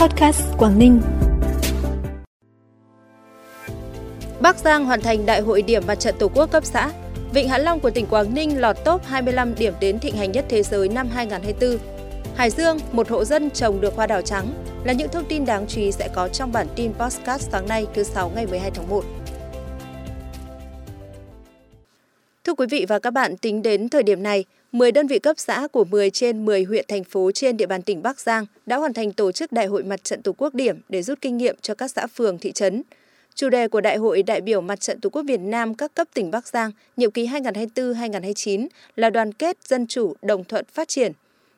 Podcast Quảng Ninh. Bắc Giang hoàn thành đại hội điểm mặt trận Tổ quốc cấp xã. Vịnh Hạ Long của tỉnh Quảng Ninh lọt top 25 điểm đến thịnh hành nhất thế giới năm 2024. Hải Dương, một hộ dân trồng được hoa đào trắng là những thông tin đáng chú ý sẽ có trong bản tin podcast sáng nay thứ 6 ngày 12 tháng 1. Thưa quý vị và các bạn, tính đến thời điểm này, 10 đơn vị cấp xã của 10 trên 10 huyện thành phố trên địa bàn tỉnh Bắc Giang đã hoàn thành tổ chức Đại hội Mặt trận Tổ quốc điểm để rút kinh nghiệm cho các xã phường, thị trấn. Chủ đề của Đại hội đại biểu Mặt trận Tổ quốc Việt Nam các cấp tỉnh Bắc Giang nhiệm kỳ 2024-2029 là đoàn kết, dân chủ, đồng thuận, phát triển.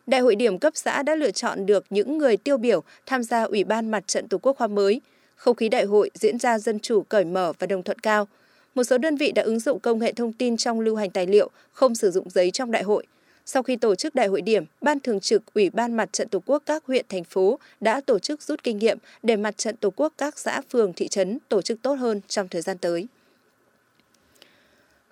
Đại hội điểm cấp xã đã lựa chọn được những người tiêu biểu tham gia Ủy ban Mặt trận Tổ quốc khóa mới. Không khí đại hội diễn ra dân chủ, cởi mở và đồng thuận cao – một số đơn vị đã ứng dụng công nghệ thông tin trong lưu hành tài liệu, không sử dụng giấy trong đại hội. Sau khi tổ chức đại hội điểm, Ban Thường trực Ủy ban Mặt trận Tổ quốc các huyện, thành phố đã tổ chức rút kinh nghiệm để Mặt trận Tổ quốc các xã, phường, thị trấn tổ chức tốt hơn trong thời gian tới.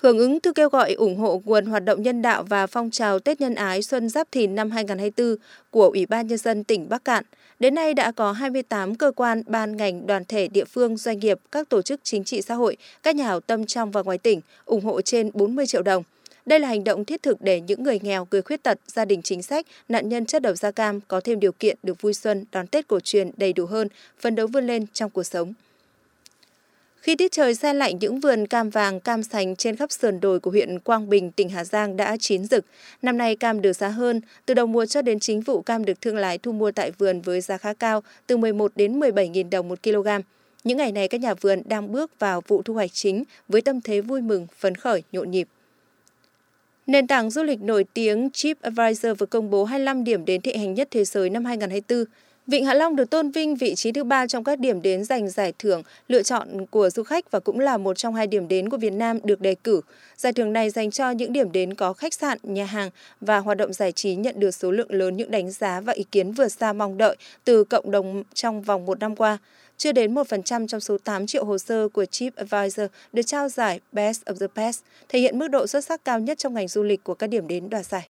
Hưởng ứng thư kêu gọi ủng hộ nguồn hoạt động nhân đạo và phong trào Tết Nhân ái Xuân Giáp Thìn năm 2024 của Ủy ban Nhân dân tỉnh Bắc Cạn, đến nay đã có 28 cơ quan, ban ngành, đoàn thể, địa phương, doanh nghiệp, các tổ chức chính trị xã hội, các nhà hảo tâm trong và ngoài tỉnh ủng hộ trên 40 triệu đồng. Đây là hành động thiết thực để những người nghèo, người khuyết tật, gia đình chính sách, nạn nhân chất độc da cam có thêm điều kiện được vui xuân, đón Tết cổ truyền đầy đủ hơn, phấn đấu vươn lên trong cuộc sống. Khi tiết trời xe lạnh, những vườn cam vàng, cam sành trên khắp sườn đồi của huyện Quang Bình, tỉnh Hà Giang đã chín rực. Năm nay cam được giá hơn, từ đầu mùa cho đến chính vụ cam được thương lái thu mua tại vườn với giá khá cao, từ 11 đến 17.000 đồng một kg. Những ngày này các nhà vườn đang bước vào vụ thu hoạch chính với tâm thế vui mừng, phấn khởi, nhộn nhịp. Nền tảng du lịch nổi tiếng TripAdvisor vừa công bố 25 điểm đến thị hành nhất thế giới năm 2024. Vịnh Hạ Long được tôn vinh vị trí thứ ba trong các điểm đến giành giải thưởng lựa chọn của du khách và cũng là một trong hai điểm đến của Việt Nam được đề cử. Giải thưởng này dành cho những điểm đến có khách sạn, nhà hàng và hoạt động giải trí nhận được số lượng lớn những đánh giá và ý kiến vượt xa mong đợi từ cộng đồng trong vòng một năm qua. Chưa đến 1% trong số 8 triệu hồ sơ của TripAdvisor được trao giải Best of the Best, thể hiện mức độ xuất sắc cao nhất trong ngành du lịch của các điểm đến đoạt giải.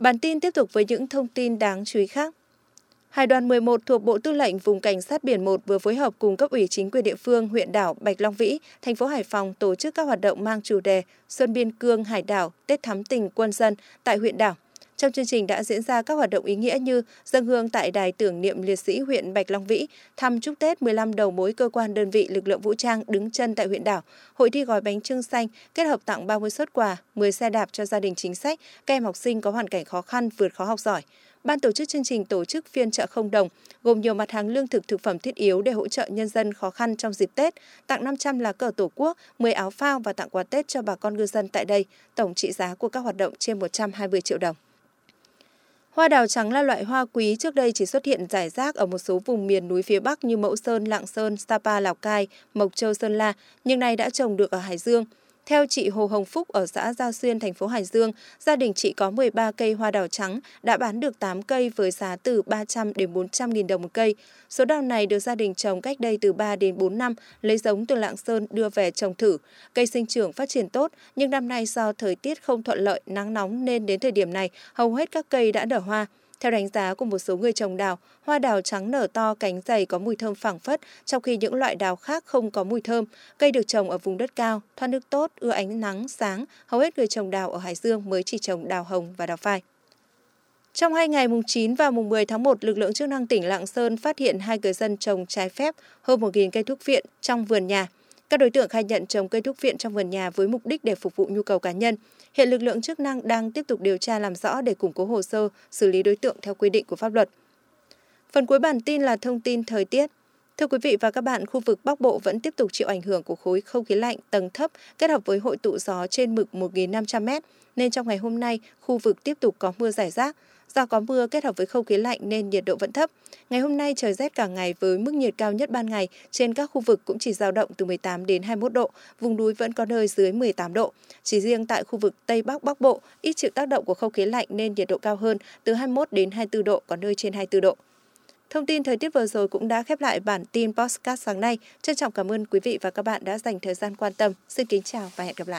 Bản tin tiếp tục với những thông tin đáng chú ý khác. Hải đoàn 11 thuộc Bộ Tư lệnh Vùng Cảnh sát Biển 1 vừa phối hợp cùng cấp ủy chính quyền địa phương huyện đảo Bạch Long Vĩ, thành phố Hải Phòng tổ chức các hoạt động mang chủ đề Xuân Biên Cương Hải đảo, Tết thắm tình quân dân tại huyện đảo. Trong chương trình đã diễn ra các hoạt động ý nghĩa như dân hương tại đài tưởng niệm liệt sĩ huyện Bạch Long Vĩ, thăm chúc Tết 15 đầu mối cơ quan đơn vị lực lượng vũ trang đứng chân tại huyện đảo, hội thi gói bánh trưng xanh kết hợp tặng 30 xuất quà, 10 xe đạp cho gia đình chính sách, các em học sinh có hoàn cảnh khó khăn vượt khó học giỏi. Ban tổ chức chương trình tổ chức phiên chợ không đồng, gồm nhiều mặt hàng lương thực thực phẩm thiết yếu để hỗ trợ nhân dân khó khăn trong dịp Tết, tặng 500 lá cờ Tổ quốc, 10 áo phao và tặng quà Tết cho bà con ngư dân tại đây. Tổng trị giá của các hoạt động trên 120 triệu đồng. Hoa đào trắng là loại hoa quý trước đây chỉ xuất hiện rải rác ở một số vùng miền núi phía Bắc như Mẫu Sơn, Lạng Sơn, Sapa, Lào Cai, Mộc Châu, Sơn La, nhưng nay đã trồng được ở Hải Dương. Theo chị Hồ Hồng Phúc ở xã Giao Xuyên, thành phố Hải Dương, gia đình chị có 13 cây hoa đào trắng, đã bán được 8 cây với giá từ 300 đến 400 nghìn đồng một cây. Số đào này được gia đình trồng cách đây từ 3 đến 4 năm, lấy giống từ Lạng Sơn đưa về trồng thử. Cây sinh trưởng phát triển tốt, nhưng năm nay do thời tiết không thuận lợi, nắng nóng nên đến thời điểm này, hầu hết các cây đã nở hoa. Theo đánh giá của một số người trồng đào, hoa đào trắng nở to cánh dày có mùi thơm phảng phất, trong khi những loại đào khác không có mùi thơm. Cây được trồng ở vùng đất cao, thoát nước tốt, ưa ánh nắng, sáng. Hầu hết người trồng đào ở Hải Dương mới chỉ trồng đào hồng và đào phai. Trong hai ngày mùng 9 và mùng 10 tháng 1, lực lượng chức năng tỉnh Lạng Sơn phát hiện hai người dân trồng trái phép hơn 1.000 cây thuốc viện trong vườn nhà. Các đối tượng khai nhận trồng cây thuốc viện trong vườn nhà với mục đích để phục vụ nhu cầu cá nhân. Hiện lực lượng chức năng đang tiếp tục điều tra làm rõ để củng cố hồ sơ, xử lý đối tượng theo quy định của pháp luật. Phần cuối bản tin là thông tin thời tiết. Thưa quý vị và các bạn, khu vực Bắc Bộ vẫn tiếp tục chịu ảnh hưởng của khối không khí lạnh tầng thấp kết hợp với hội tụ gió trên mực 1.500m, nên trong ngày hôm nay, khu vực tiếp tục có mưa rải rác. Do có mưa kết hợp với không khí lạnh nên nhiệt độ vẫn thấp. Ngày hôm nay trời rét cả ngày với mức nhiệt cao nhất ban ngày trên các khu vực cũng chỉ dao động từ 18 đến 21 độ, vùng núi vẫn có nơi dưới 18 độ. Chỉ riêng tại khu vực Tây Bắc Bắc Bộ ít chịu tác động của không khí lạnh nên nhiệt độ cao hơn từ 21 đến 24 độ, có nơi trên 24 độ. Thông tin thời tiết vừa rồi cũng đã khép lại bản tin podcast sáng nay. Trân trọng cảm ơn quý vị và các bạn đã dành thời gian quan tâm. Xin kính chào và hẹn gặp lại.